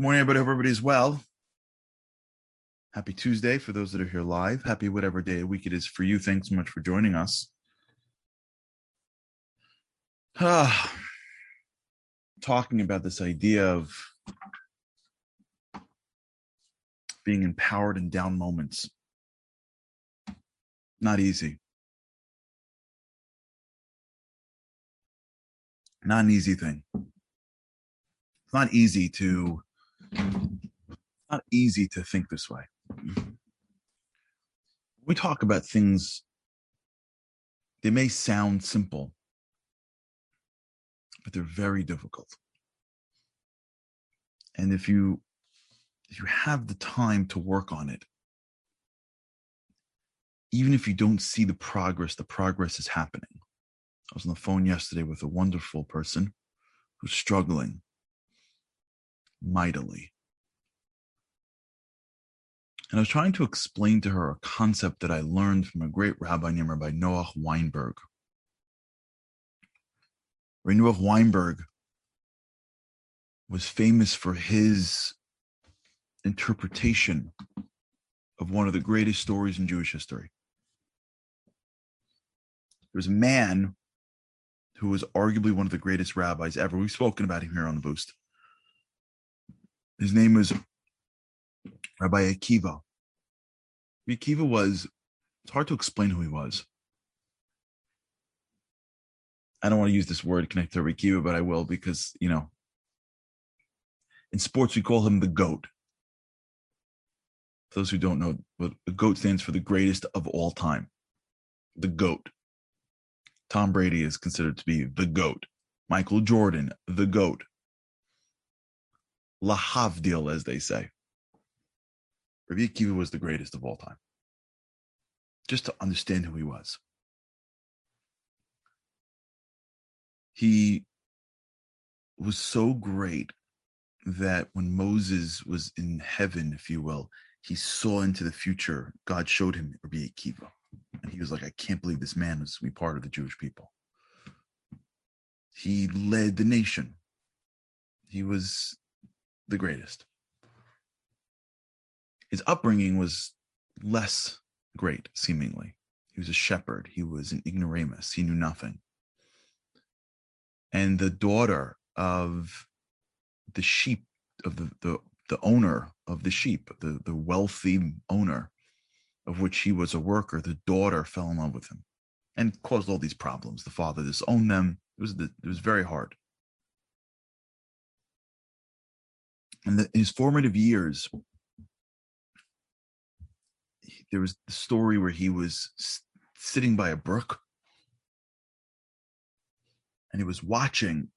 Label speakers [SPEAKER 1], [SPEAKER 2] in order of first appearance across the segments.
[SPEAKER 1] Good morning, everybody. Hope everybody's well. Happy Tuesday for those that are here live. Happy whatever day of week it is for you. Thanks so much for joining us. Ah, talking about this idea of being empowered in down moments. Not easy. Not an easy thing. It's not easy to not easy to think this way. We talk about things they may sound simple, but they're very difficult. And if you if you have the time to work on it, even if you don't see the progress, the progress is happening. I was on the phone yesterday with a wonderful person who's struggling mightily. And I was trying to explain to her a concept that I learned from a great rabbi named Rabbi Noach Weinberg. Rabbi Noach Weinberg was famous for his interpretation of one of the greatest stories in Jewish history. There was a man who was arguably one of the greatest rabbis ever. We've spoken about him here on the Boost. His name was Rabbi Akiva. Akiva was, it's hard to explain who he was. I don't want to use this word connected to Akiva, but I will because, you know, in sports, we call him the GOAT. For those who don't know, the GOAT stands for the greatest of all time. The GOAT. Tom Brady is considered to be the GOAT. Michael Jordan, the GOAT. Lahavdil, as they say. Rabbi Akiva was the greatest of all time. Just to understand who he was. He was so great that when Moses was in heaven, if you will, he saw into the future. God showed him Rabbi Akiva. And he was like, I can't believe this man was to be part of the Jewish people. He led the nation. He was the greatest. His upbringing was less great, seemingly. He was a shepherd. He was an ignoramus. He knew nothing. And the daughter of the sheep, of the, the, the owner of the sheep, the, the wealthy owner of which he was a worker, the daughter fell in love with him and caused all these problems. The father disowned them. It was, the, it was very hard. And the, in his formative years, there was the story where he was sitting by a brook and he was watching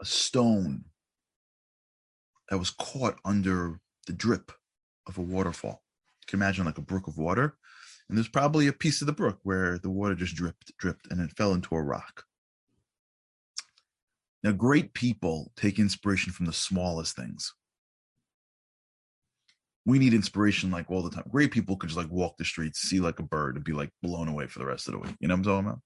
[SPEAKER 1] a stone that was caught under the drip of a waterfall. You can imagine like a brook of water. And there's probably a piece of the brook where the water just dripped, dripped, and it fell into a rock. Now, great people take inspiration from the smallest things. We need inspiration like all the time. Great people could just like walk the streets, see like a bird, and be like blown away for the rest of the week. You know what I'm talking about?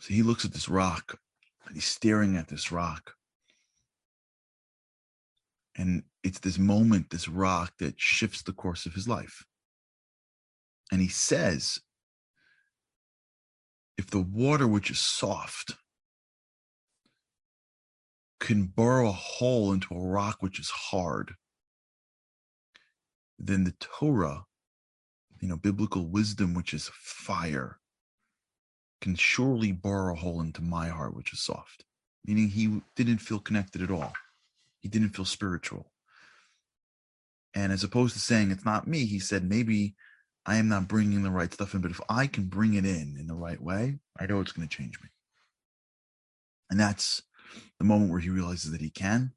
[SPEAKER 1] So he looks at this rock and he's staring at this rock. And it's this moment, this rock that shifts the course of his life. And he says, if the water, which is soft, can burrow a hole into a rock which is hard, then the Torah, you know, biblical wisdom, which is fire, can surely burrow a hole into my heart, which is soft. Meaning he didn't feel connected at all. He didn't feel spiritual. And as opposed to saying it's not me, he said, maybe I am not bringing the right stuff in, but if I can bring it in in the right way, I know it's going to change me. And that's the moment where he realizes that he can.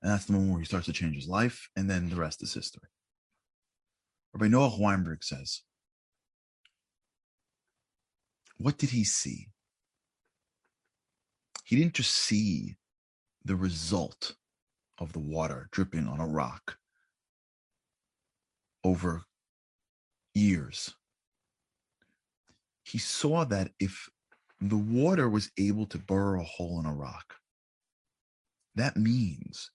[SPEAKER 1] And that's the moment where he starts to change his life. And then the rest is history. Rabbi Noach Weinberg says, What did he see? He didn't just see the result of the water dripping on a rock over years. He saw that if the water was able to burrow a hole in a rock, that means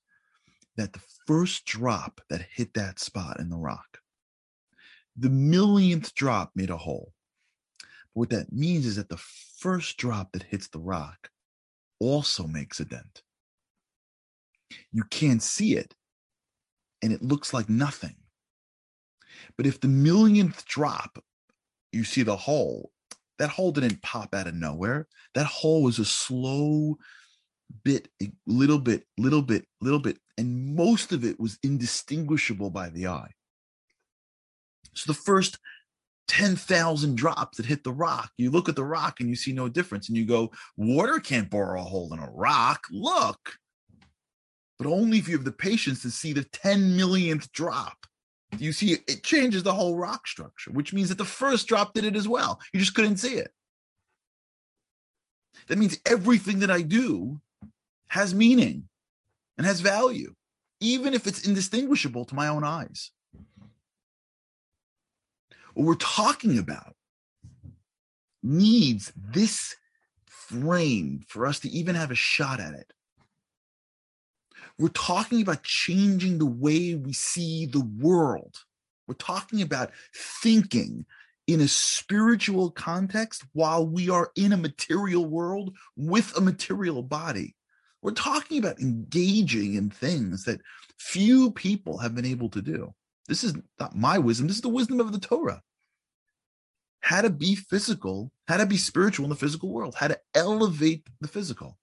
[SPEAKER 1] that the first drop that hit that spot in the rock, the millionth drop made a hole. But What that means is that the first drop that hits the rock also makes a dent. You can't see it, and it looks like nothing. But if the millionth drop, you see the hole, that hole didn't pop out of nowhere. That hole was a slow bit, a little bit, little bit, little bit, and most of it was indistinguishable by the eye. So the first 10,000 drops that hit the rock, you look at the rock and you see no difference. And you go, water can't bore a hole in a rock. Look. But only if you have the patience to see the 10 millionth drop. You see, it changes the whole rock structure, which means that the first drop did it as well. You just couldn't see it. That means everything that I do has meaning and has value, even if it's indistinguishable to my own eyes. What we're talking about needs this frame for us to even have a shot at it. We're talking about changing the way we see the world. We're talking about thinking in a spiritual context while we are in a material world with a material body. We're talking about engaging in things that few people have been able to do. This is not my wisdom, this is the wisdom of the Torah. How to be physical, how to be spiritual in the physical world, how to elevate the physical.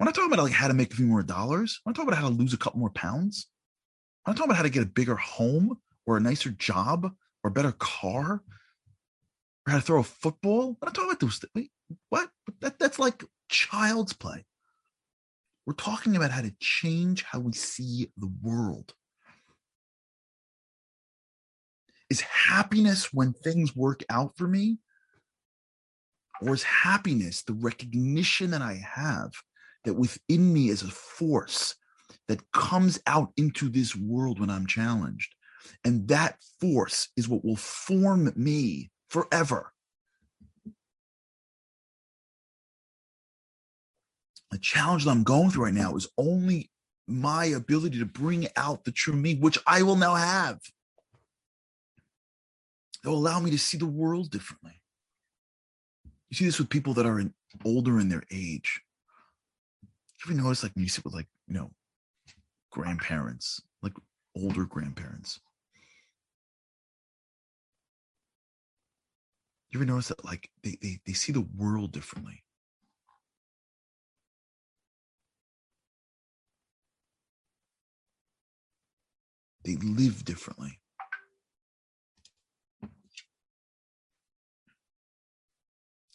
[SPEAKER 1] When I talk about like how to make a few more dollars, when I talk about how to lose a couple more pounds, when I talk about how to get a bigger home or a nicer job or a better car, or how to throw a football, when I talk about those things, wait, what? That, that's like child's play. We're talking about how to change how we see the world. Is happiness when things work out for me? Or is happiness the recognition that I have that within me is a force that comes out into this world when I'm challenged? And that force is what will form me forever. the challenge that I'm going through right now is only my ability to bring out the true me, which I will now have. They'll allow me to see the world differently. You see this with people that are in, older in their age. You ever notice, like, when you sit with, like, you know, grandparents, like older grandparents? You ever notice that, like, they, they, they see the world differently? They live differently.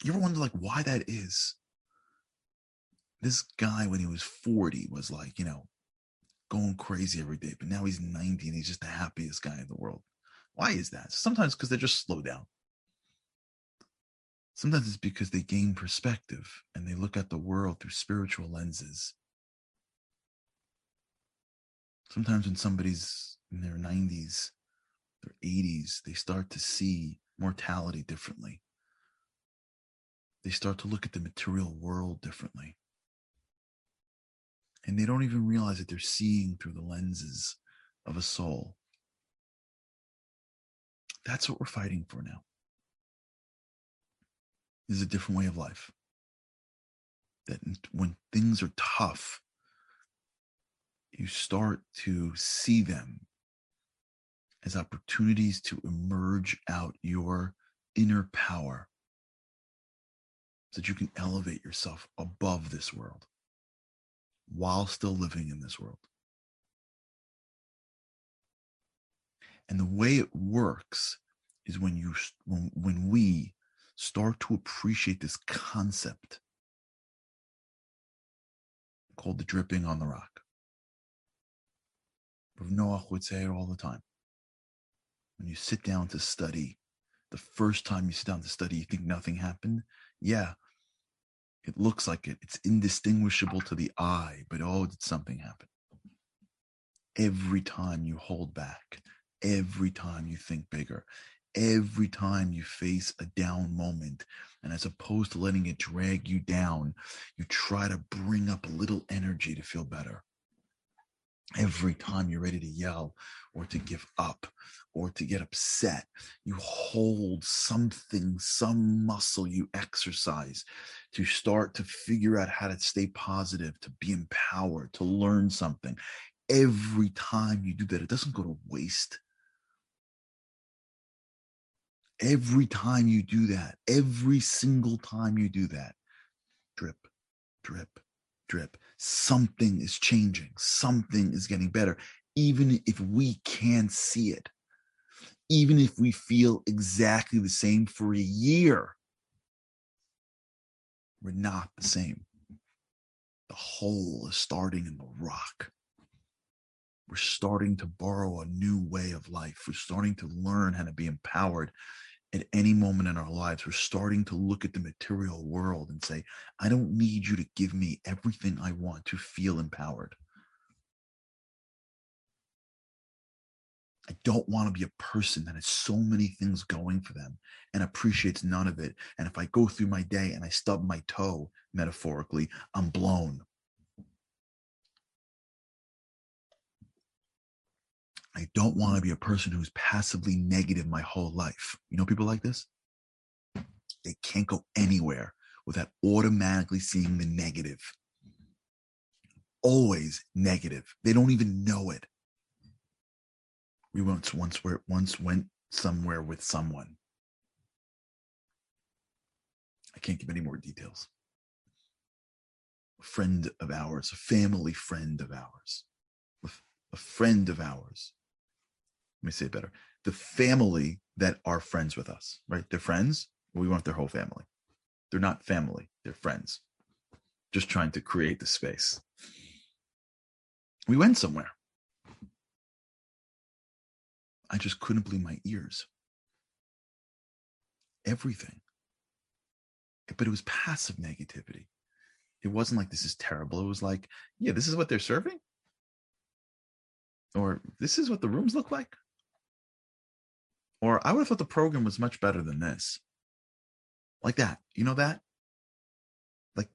[SPEAKER 1] You ever wonder like why that is? This guy, when he was 40, was like, you know, going crazy every day, but now he's 90 and he's just the happiest guy in the world. Why is that? Sometimes because they just slow down. Sometimes it's because they gain perspective and they look at the world through spiritual lenses. Sometimes when somebody's in their 90s, their 80s, they start to see mortality differently. They start to look at the material world differently. And they don't even realize that they're seeing through the lenses of a soul. That's what we're fighting for now. Is a different way of life. That when things are tough, you start to see them as opportunities to emerge out your inner power so that you can elevate yourself above this world while still living in this world. And the way it works is when you when, when we start to appreciate this concept called the dripping on the rock. Noach would say it all the time when you sit down to study, the first time you sit down to study, you think nothing happened. Yeah, it looks like it. It's indistinguishable to the eye, but oh, did something happen? Every time you hold back, every time you think bigger, every time you face a down moment, and as opposed to letting it drag you down, you try to bring up a little energy to feel better. Every time you're ready to yell or to give up or to get upset, you hold something, some muscle you exercise to start to figure out how to stay positive, to be empowered, to learn something. Every time you do that, it doesn't go to waste. Every time you do that, every single time you do that, drip, drip, drip, something is changing, something is getting better, even if we can't see it, even if we feel exactly the same for a year. We're not the same. The hole is starting in the rock. We're starting to borrow a new way of life. We're starting to learn how to be empowered at any moment in our lives, we're starting to look at the material world and say, I don't need you to give me everything I want to feel empowered. I don't want to be a person that has so many things going for them and appreciates none of it. And if I go through my day and I stub my toe, metaphorically, I'm blown. I don't want to be a person who's passively negative my whole life. You know, people like this? They can't go anywhere without automatically seeing the negative. Always negative. They don't even know it. We once once were once went somewhere with someone. I can't give any more details. A friend of ours, a family friend of ours, a friend of ours me say it better the family that are friends with us right? They're friends we want their whole family. They're not family they're friends. Just trying to create the space. We went somewhere. I just couldn't believe my ears. Everything. But it was passive negativity. It wasn't like this is terrible. It was like yeah this is what they're serving? Or this is what the rooms look like or I would have thought the program was much better than this. Like that. You know that? Like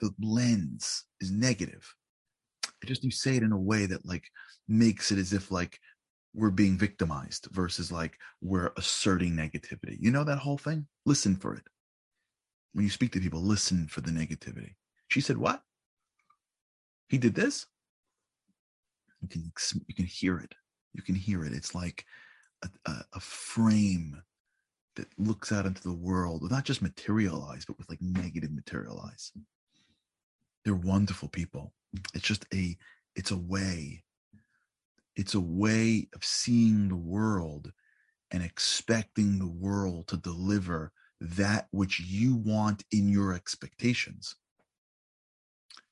[SPEAKER 1] the lens is negative. I just you say it in a way that like makes it as if like we're being victimized versus like we're asserting negativity. You know that whole thing? Listen for it. When you speak to people, listen for the negativity. She said, What? He did this? You can you can hear it. You can hear it. It's like a, a, frame that looks out into the world, not just materialize, but with like negative materialize. They're wonderful people. It's just a, it's a way. It's a way of seeing the world and expecting the world to deliver that which you want in your expectations.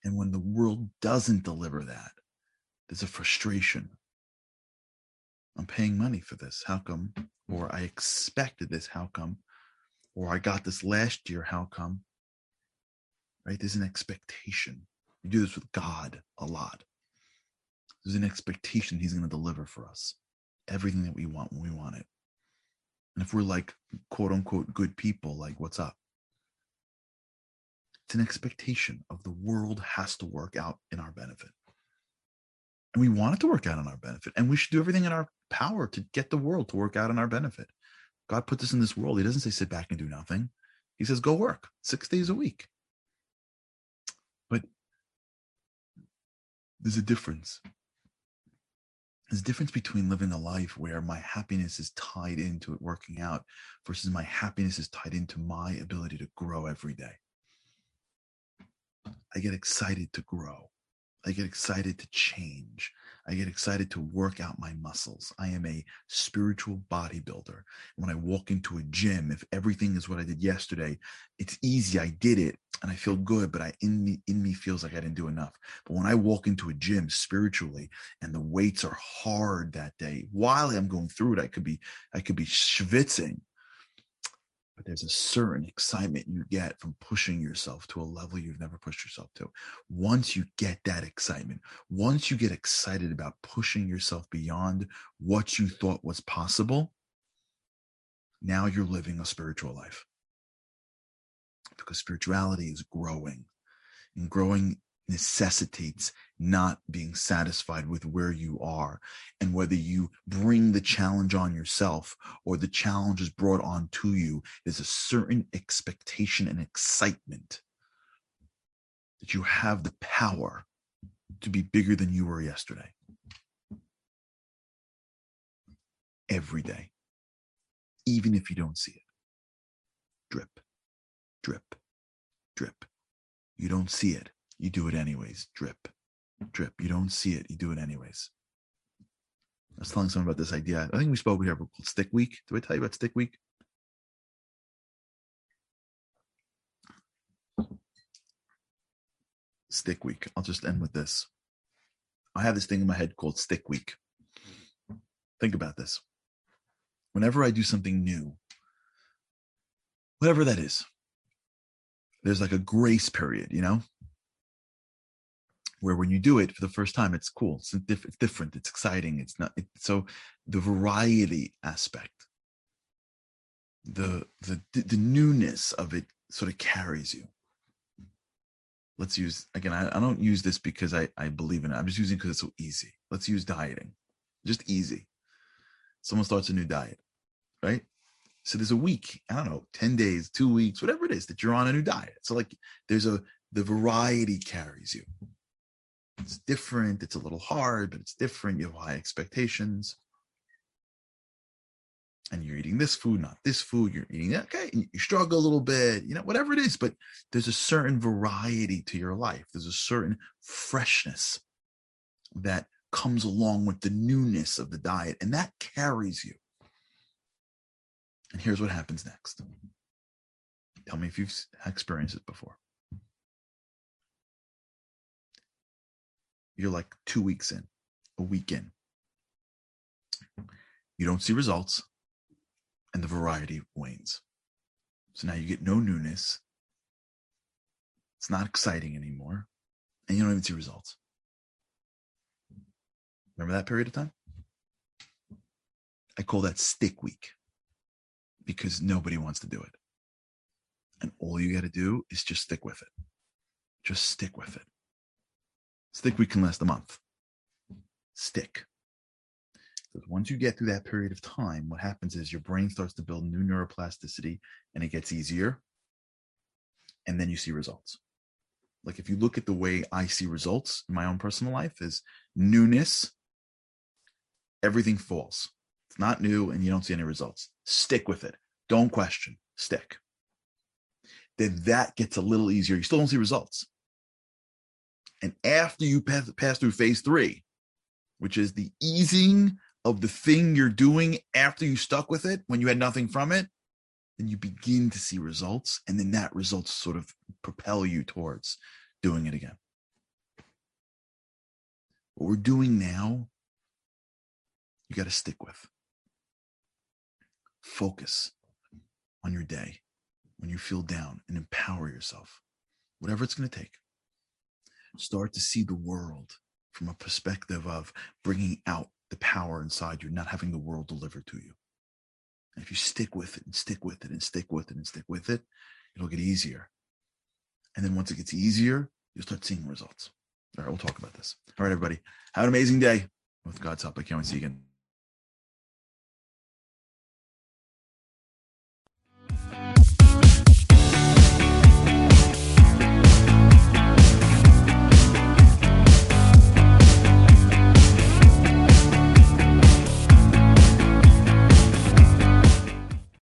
[SPEAKER 1] And when the world doesn't deliver that, there's a frustration, I'm paying money for this. How come? Or I expected this. How come? Or I got this last year. How come? Right? There's an expectation. We do this with God a lot. There's an expectation He's going to deliver for us everything that we want when we want it. And if we're like quote unquote good people, like what's up? It's an expectation of the world has to work out in our benefit. And we want it to work out in our benefit. And we should do everything in our power to get the world to work out in our benefit. God put this in this world. He doesn't say sit back and do nothing. He says go work six days a week. But there's a difference. There's a difference between living a life where my happiness is tied into it working out versus my happiness is tied into my ability to grow every day. I get excited to grow. I get excited to change. I get excited to work out my muscles. I am a spiritual bodybuilder. When I walk into a gym, if everything is what I did yesterday, it's easy. I did it and I feel good, but I in me in me feels like I didn't do enough. But when I walk into a gym spiritually and the weights are hard that day, while I'm going through it, I could be I could be schwitzing but there's a certain excitement you get from pushing yourself to a level you've never pushed yourself to. Once you get that excitement, once you get excited about pushing yourself beyond what you thought was possible, now you're living a spiritual life because spirituality is growing and growing necessitates not being satisfied with where you are. And whether you bring the challenge on yourself or the challenge is brought on to you there's a certain expectation and excitement that you have the power to be bigger than you were yesterday. Every day. Even if you don't see it. Drip drip drip. You don't see it you do it anyways. Drip, drip. You don't see it, you do it anyways. I was telling someone about this idea. I think we spoke here called Stick Week. Did I tell you about Stick Week? Stick Week. I'll just end with this. I have this thing in my head called Stick Week. Think about this. Whenever I do something new, whatever that is, there's like a grace period, you know? Where when you do it for the first time, it's cool. It's, diff- it's different. It's exciting. It's not. It, so the variety aspect, the the the newness of it, sort of carries you. Let's use again. I, I don't use this because I I believe in it. I'm just using because it's so easy. Let's use dieting, just easy. Someone starts a new diet, right? So there's a week, I don't know, 10 days, two weeks, whatever it is that you're on a new diet. So like there's a the variety carries you it's different. It's a little hard, but it's different. You have high expectations. And you're eating this food, not this food. You're eating that. Okay. And you struggle a little bit, you know, whatever it is, but there's a certain variety to your life. There's a certain freshness that comes along with the newness of the diet, and that carries you. And here's what happens next. Tell me if you've experienced it before. You're like two weeks in, a week in. You don't see results, and the variety wanes. So now you get no newness. It's not exciting anymore, and you don't even see results. Remember that period of time? I call that stick week because nobody wants to do it. And all you got to do is just stick with it. Just stick with it. Stick week can last a month. Stick. Because once you get through that period of time, what happens is your brain starts to build new neuroplasticity and it gets easier. And then you see results. Like if you look at the way I see results in my own personal life is newness, everything falls. It's not new and you don't see any results. Stick with it. Don't question. Stick. Then that gets a little easier. You still don't see results. And after you pass, pass through phase three, which is the easing of the thing you're doing after you stuck with it when you had nothing from it, then you begin to see results. And then that results sort of propel you towards doing it again. What we're doing now, you got to stick with. Focus on your day when you feel down and empower yourself, whatever it's going to take start to see the world from a perspective of bringing out the power inside you, not having the world delivered to you. And if you stick with it and stick with it and stick with it and stick with it, it'll get easier. And then once it gets easier, you'll start seeing results. All right, we'll talk about this. All right, everybody. Have an amazing day. With God's help, I can't wait to see you again.